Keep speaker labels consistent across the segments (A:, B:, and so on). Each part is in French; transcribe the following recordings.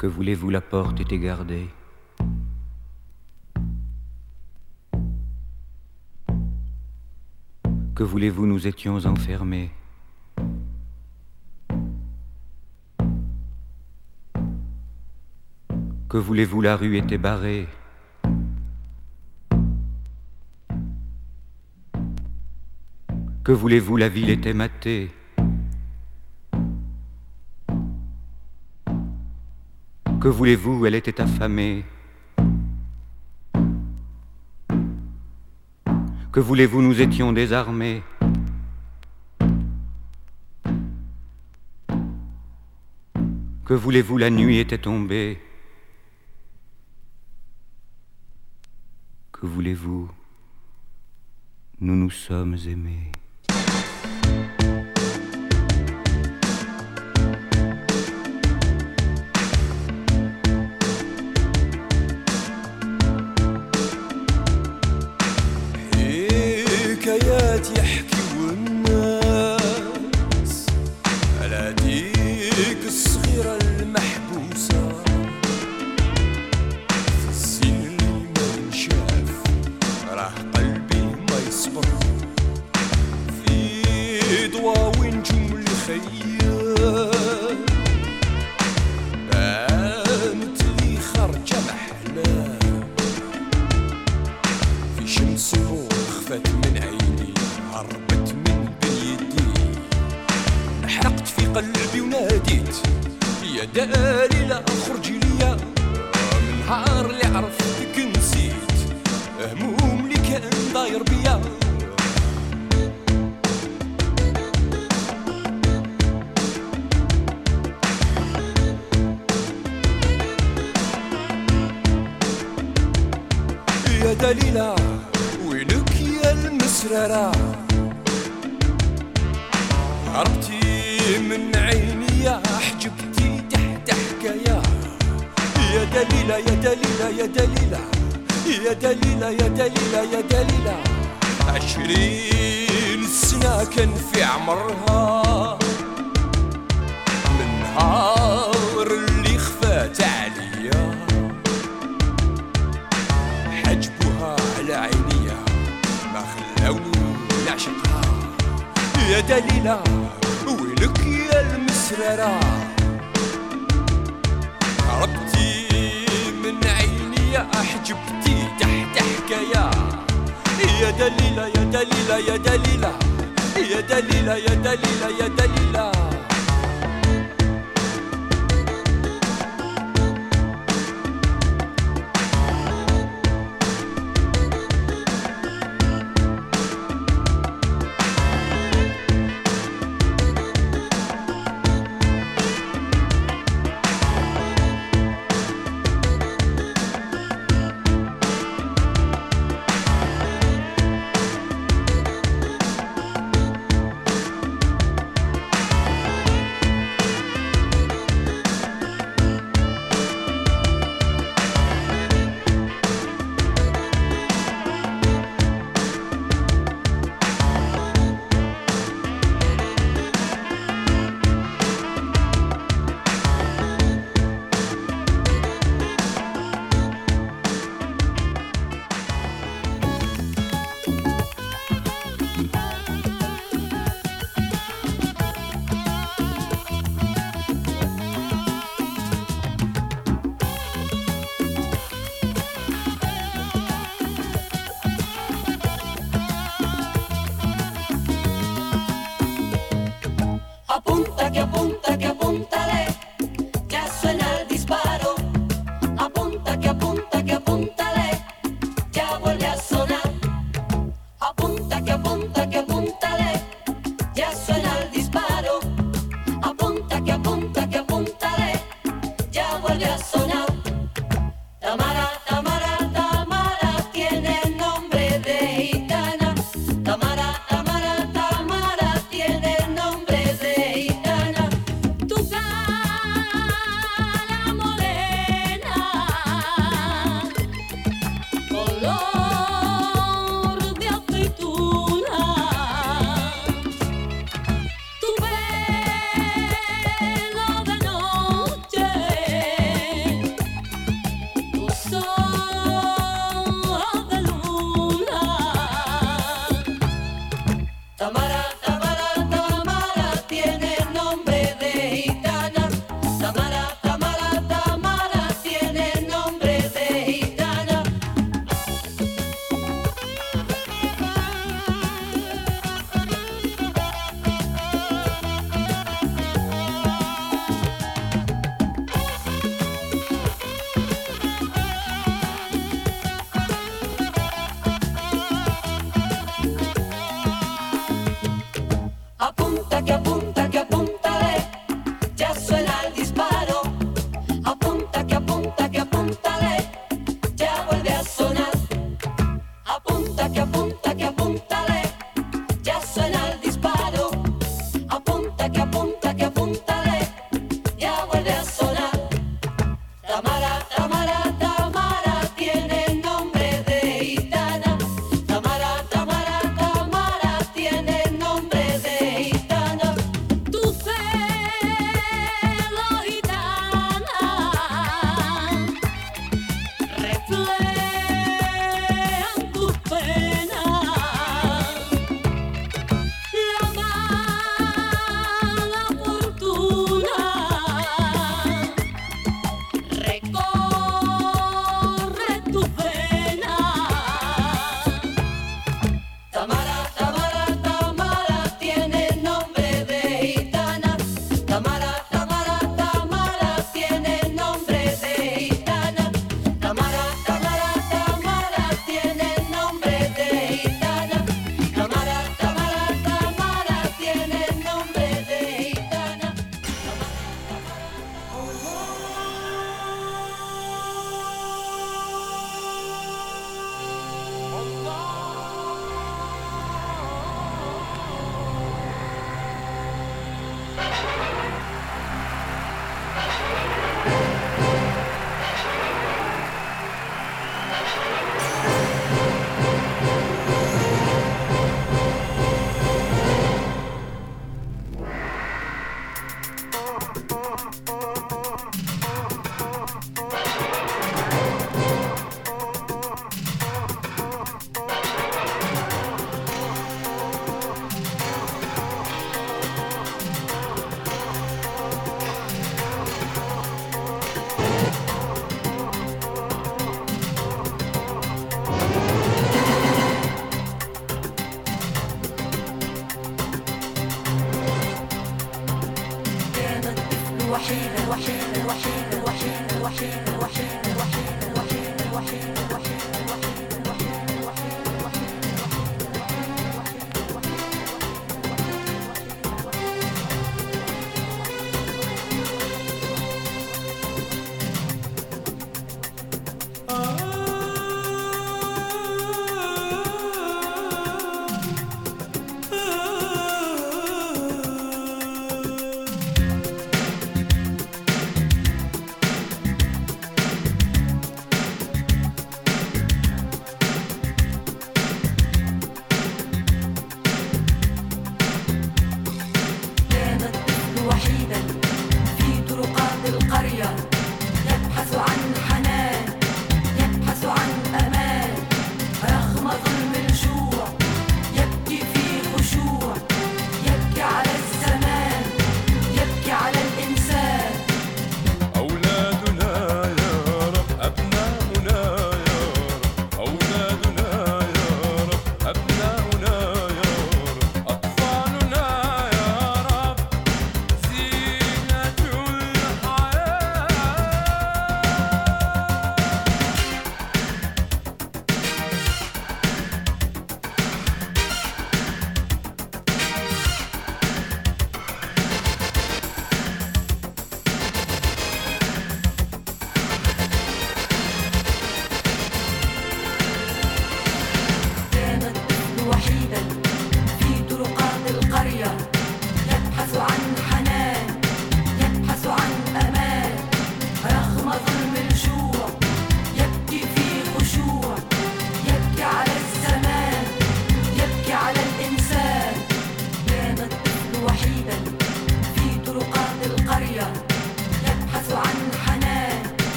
A: Que voulez-vous, la porte était gardée. Que voulez-vous, nous étions enfermés? Que voulez-vous, la rue était barrée? Que voulez-vous, la ville était matée? Que voulez-vous, elle était affamée. Que voulez-vous, nous étions désarmés. Que voulez-vous, la nuit était tombée. Que voulez-vous, nous nous sommes aimés.
B: هربتي من عيني يا حجبتي تحت حكاية يا دليلة يا دليلة يا دليلة. يا دليلة يا دليلة يا دليلة. عشرين سنة كان في عمرها. من نهار اللي خفات عليا. حجبوها على عينيا. ما خلاوني نعشقها يا دليلة ويلك يا المسررة. هربتي من عيني يا حجبتي تحت حكاية يا دليلة يا دليلة يا دليلة يا دليلة يا دليلة يا دليلة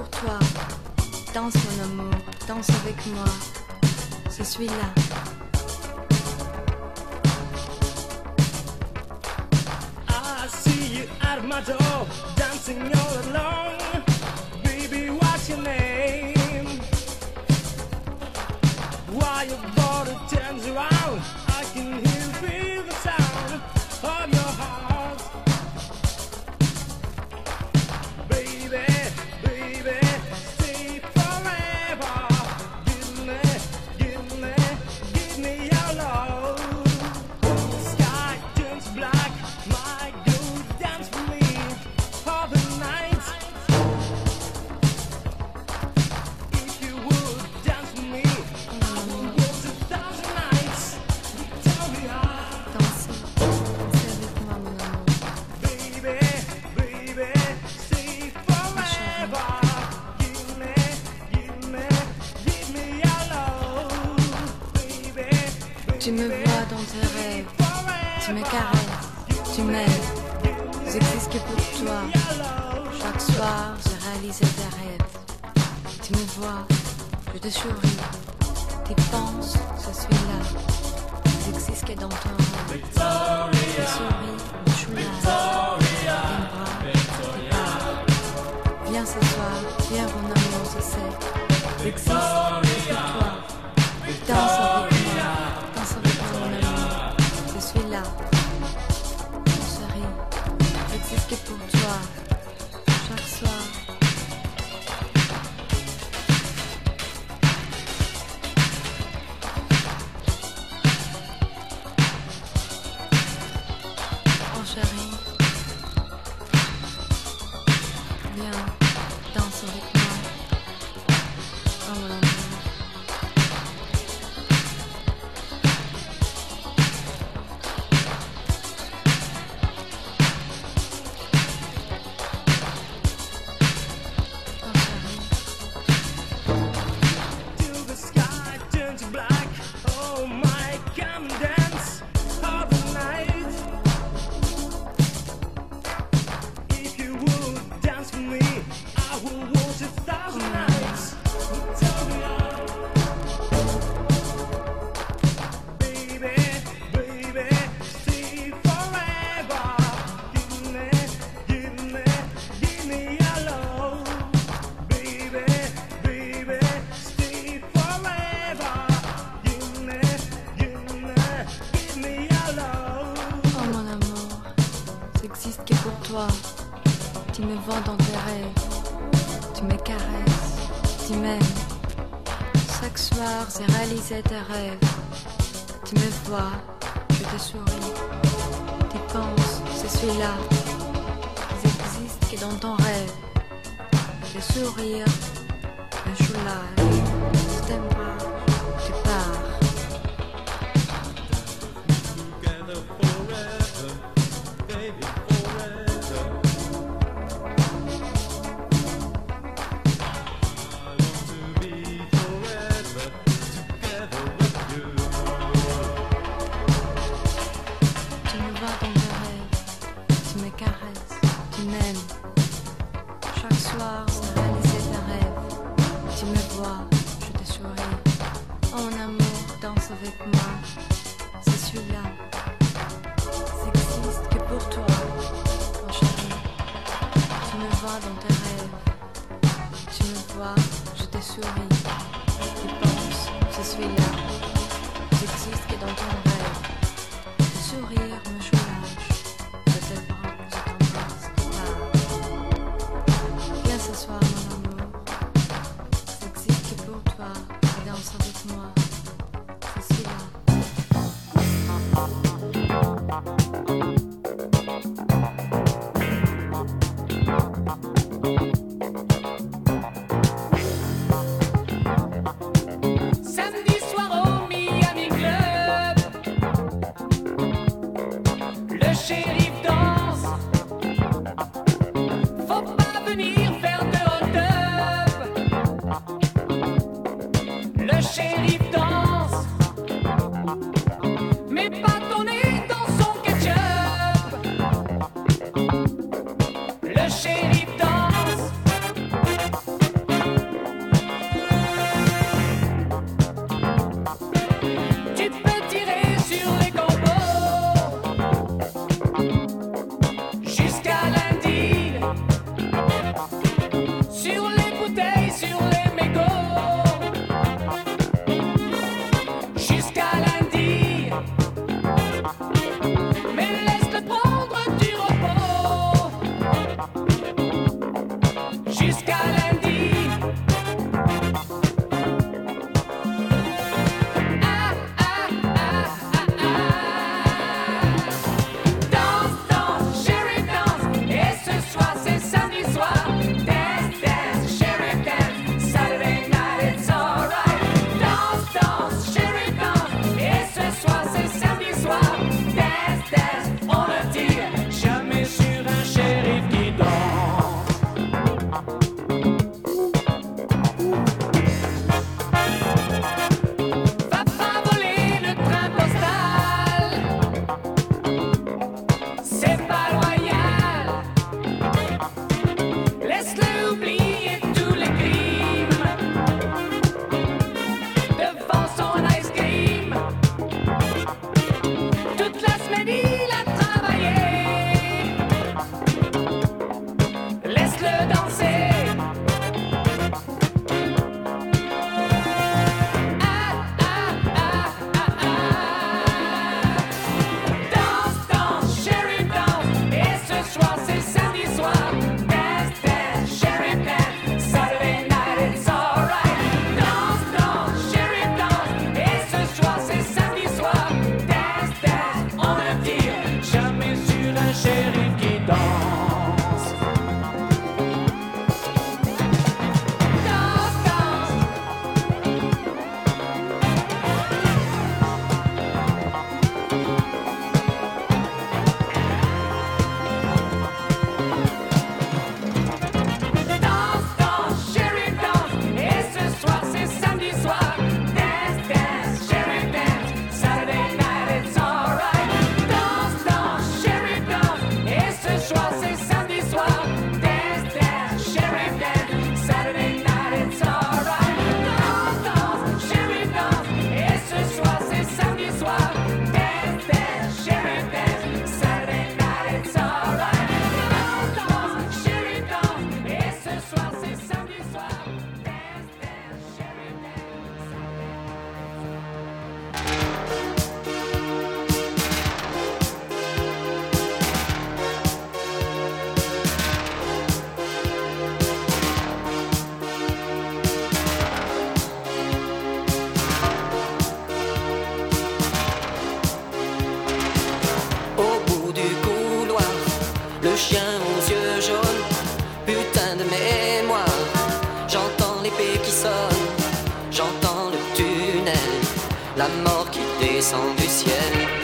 C: pour toi. Danse mon amour, danse avec moi. Je suis là. Tu me vois dans tes rêves, tu me caresses, tu m'aimes. J'existe que pour toi. Chaque soir, je réalise tes rêves. Tu me vois, je te souris. Tu penses, je suis là. J'existe que dans ton rêve. Je souris, je suis là. Viens ce soir, viens mon amour, je sais. J'existe pour toi. Danse avec
D: 기쁨 좋아. c'est un rêve. Tu me vois, je te souris. Tu penses, c'est suis là. J'existe que dans ton rêve. Je sourire. chien aux yeux jaunes, putain de mémoire. J'entends l'épée qui sonne, j'entends le
E: tunnel, la mort qui descend du ciel.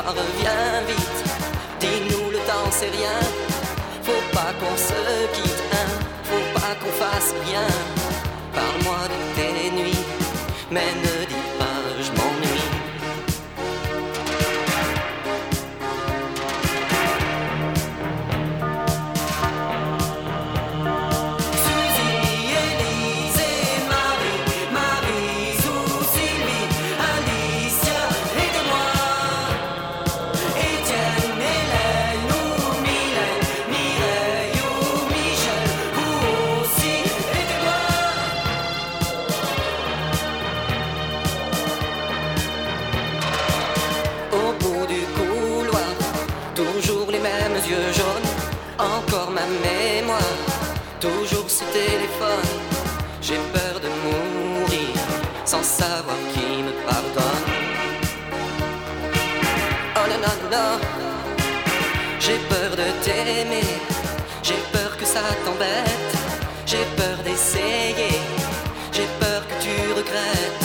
E: reviens vite. Dis-nous le temps, c'est rien. Faut pas qu'on se quitte, hein. Faut pas qu'on fasse rien. Parle-moi de tes nuits. Mène J'ai peur de t'aimer, j'ai peur que ça t'embête, j'ai peur d'essayer, j'ai peur que tu regrettes.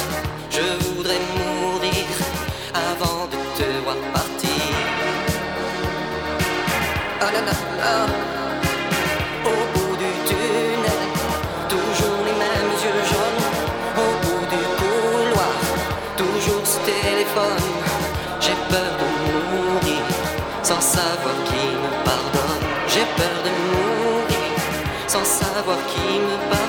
E: savoir qui me pardonne. J'ai peur de mourir sans savoir qui me pardonne.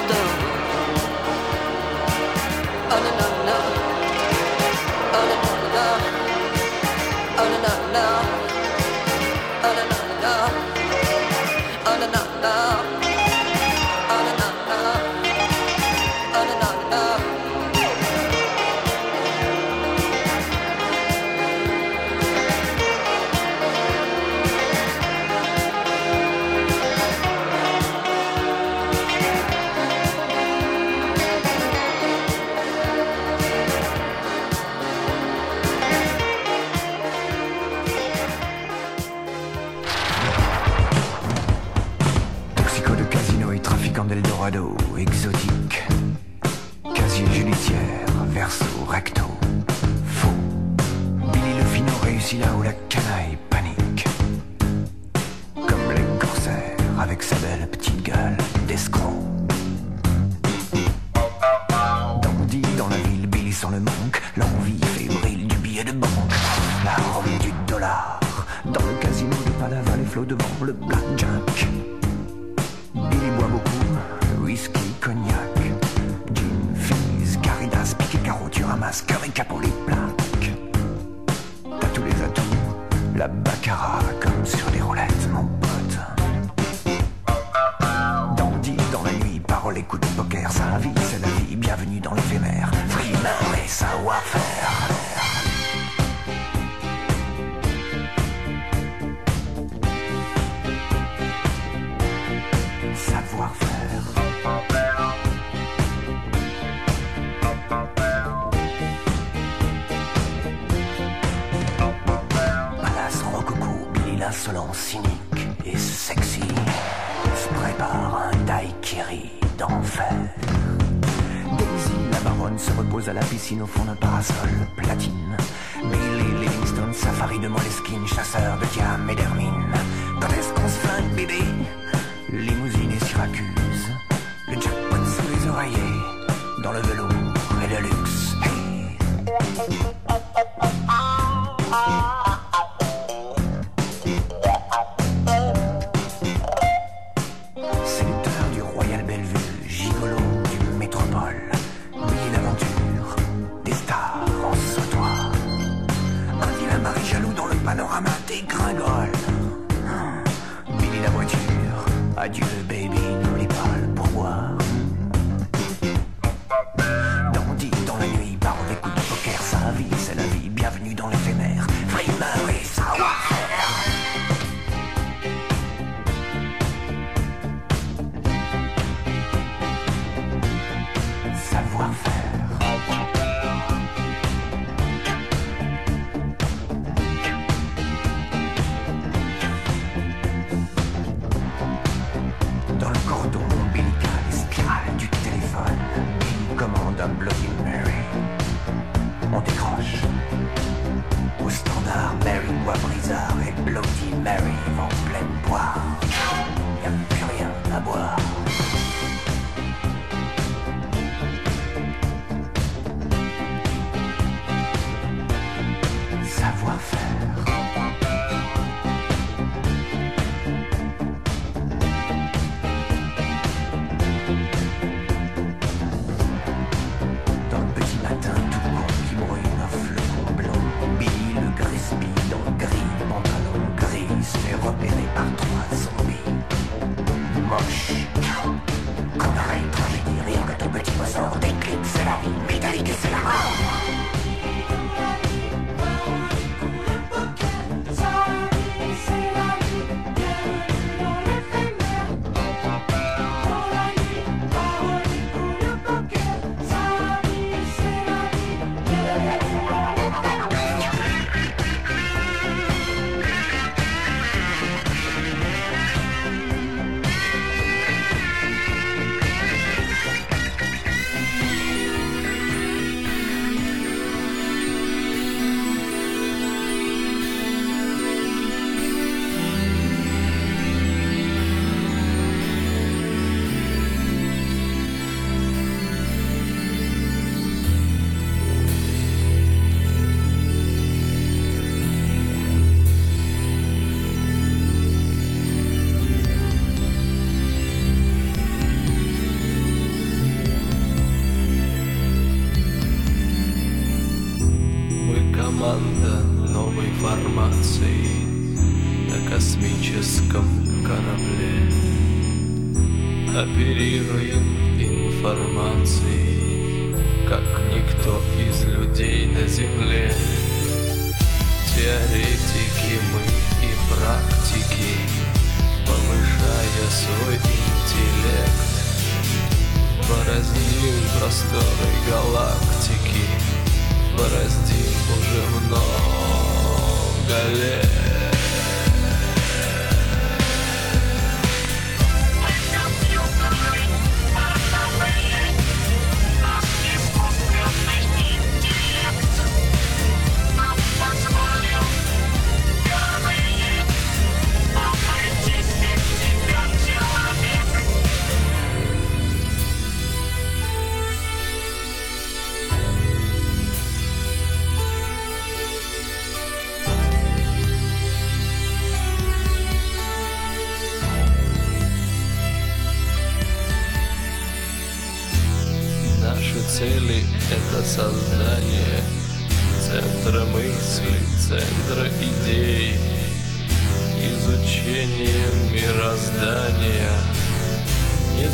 F: Palace Rococo, Billy l'insolent cynique et sexy se prépare un daiquiri d'enfer. Daisy, la baronne, se repose à la piscine au fond d'un parasol platine. Billy Livingstone, safari de Moleskine, chasseur de diamants et d'hermine. Quand est-ce qu'on se flingue, bébé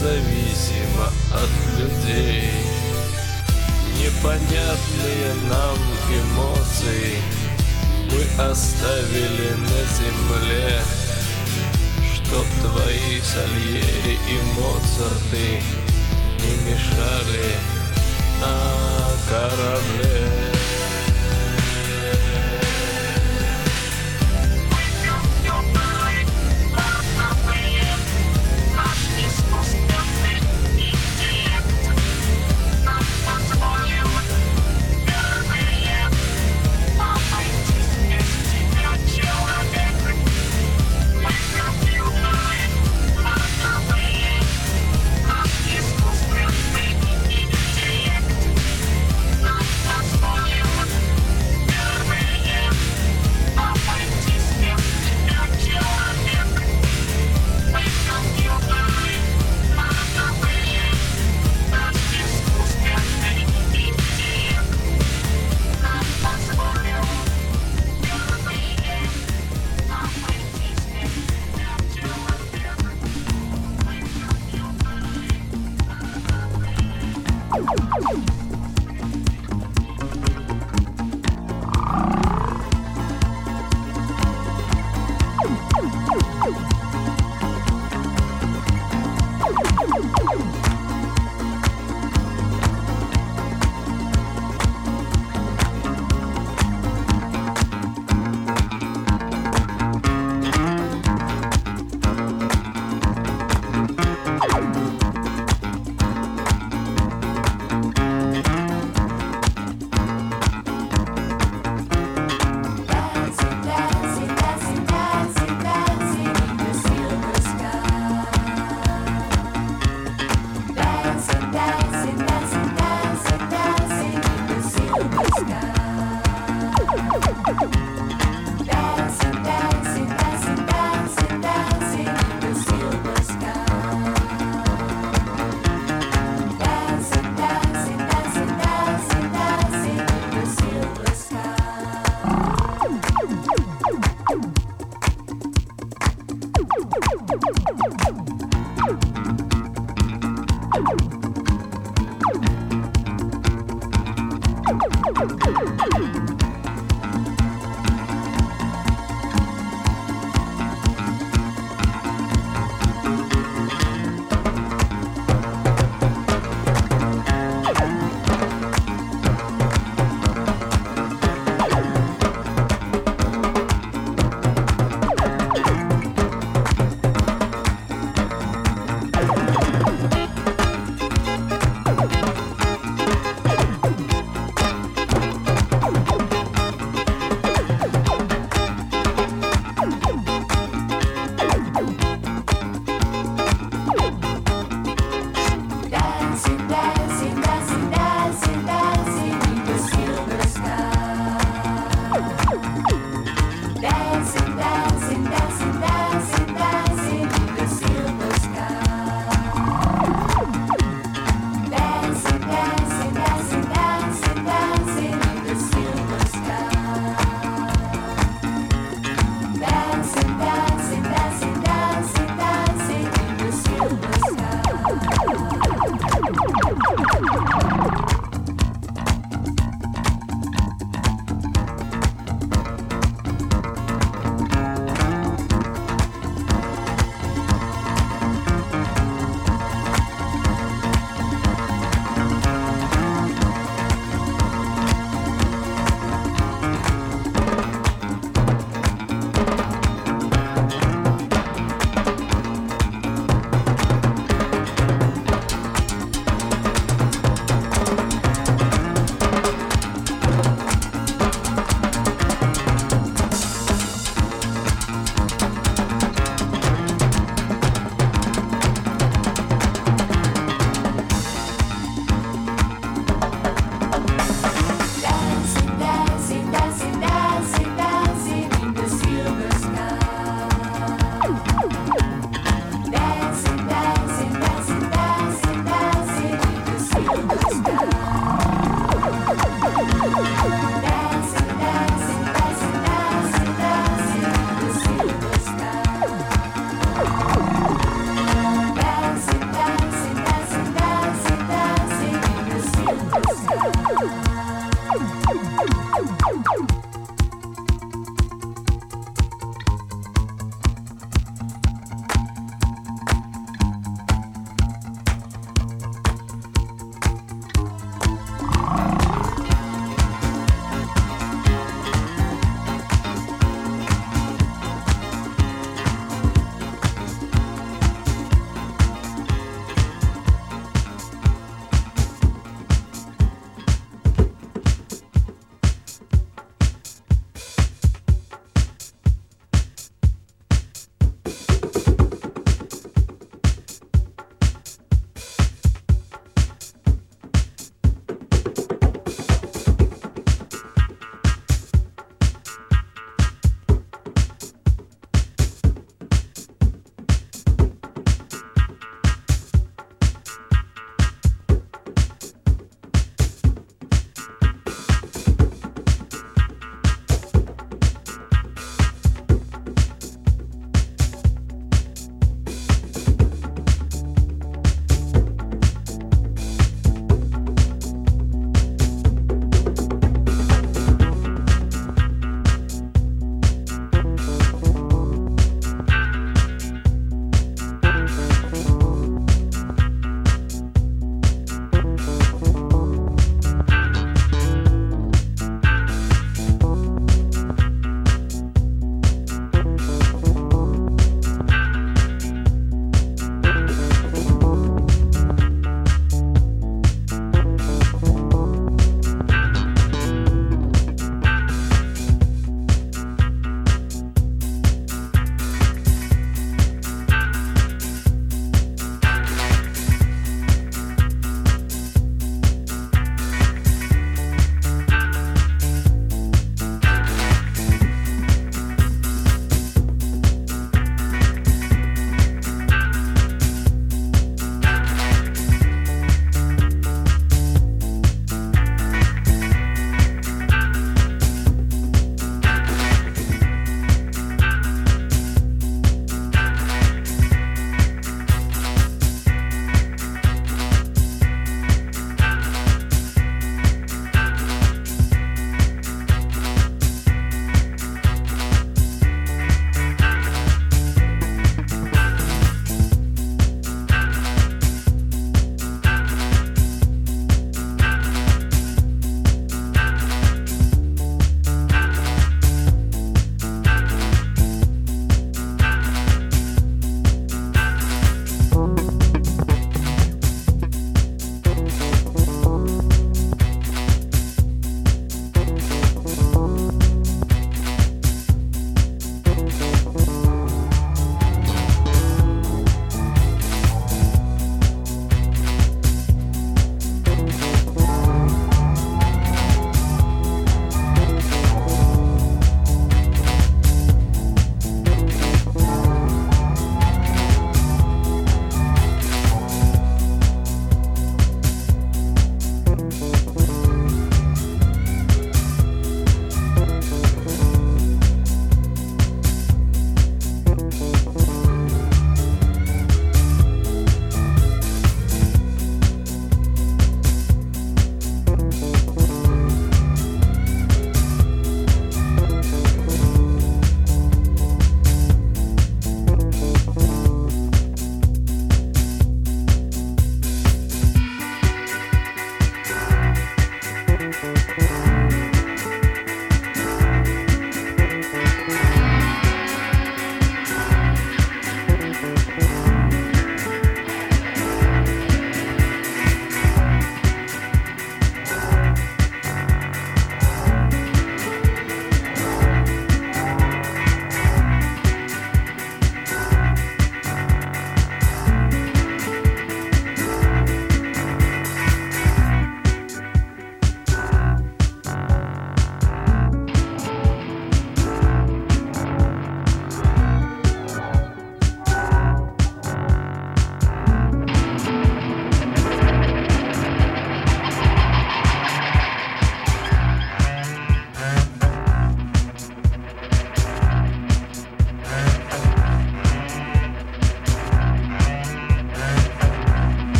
G: зависимо от людей. Непонятные нам эмоции Мы оставили на земле. Чтоб твои Сальери и Моцарты Не мешали на корабле.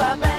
H: Bye-bye.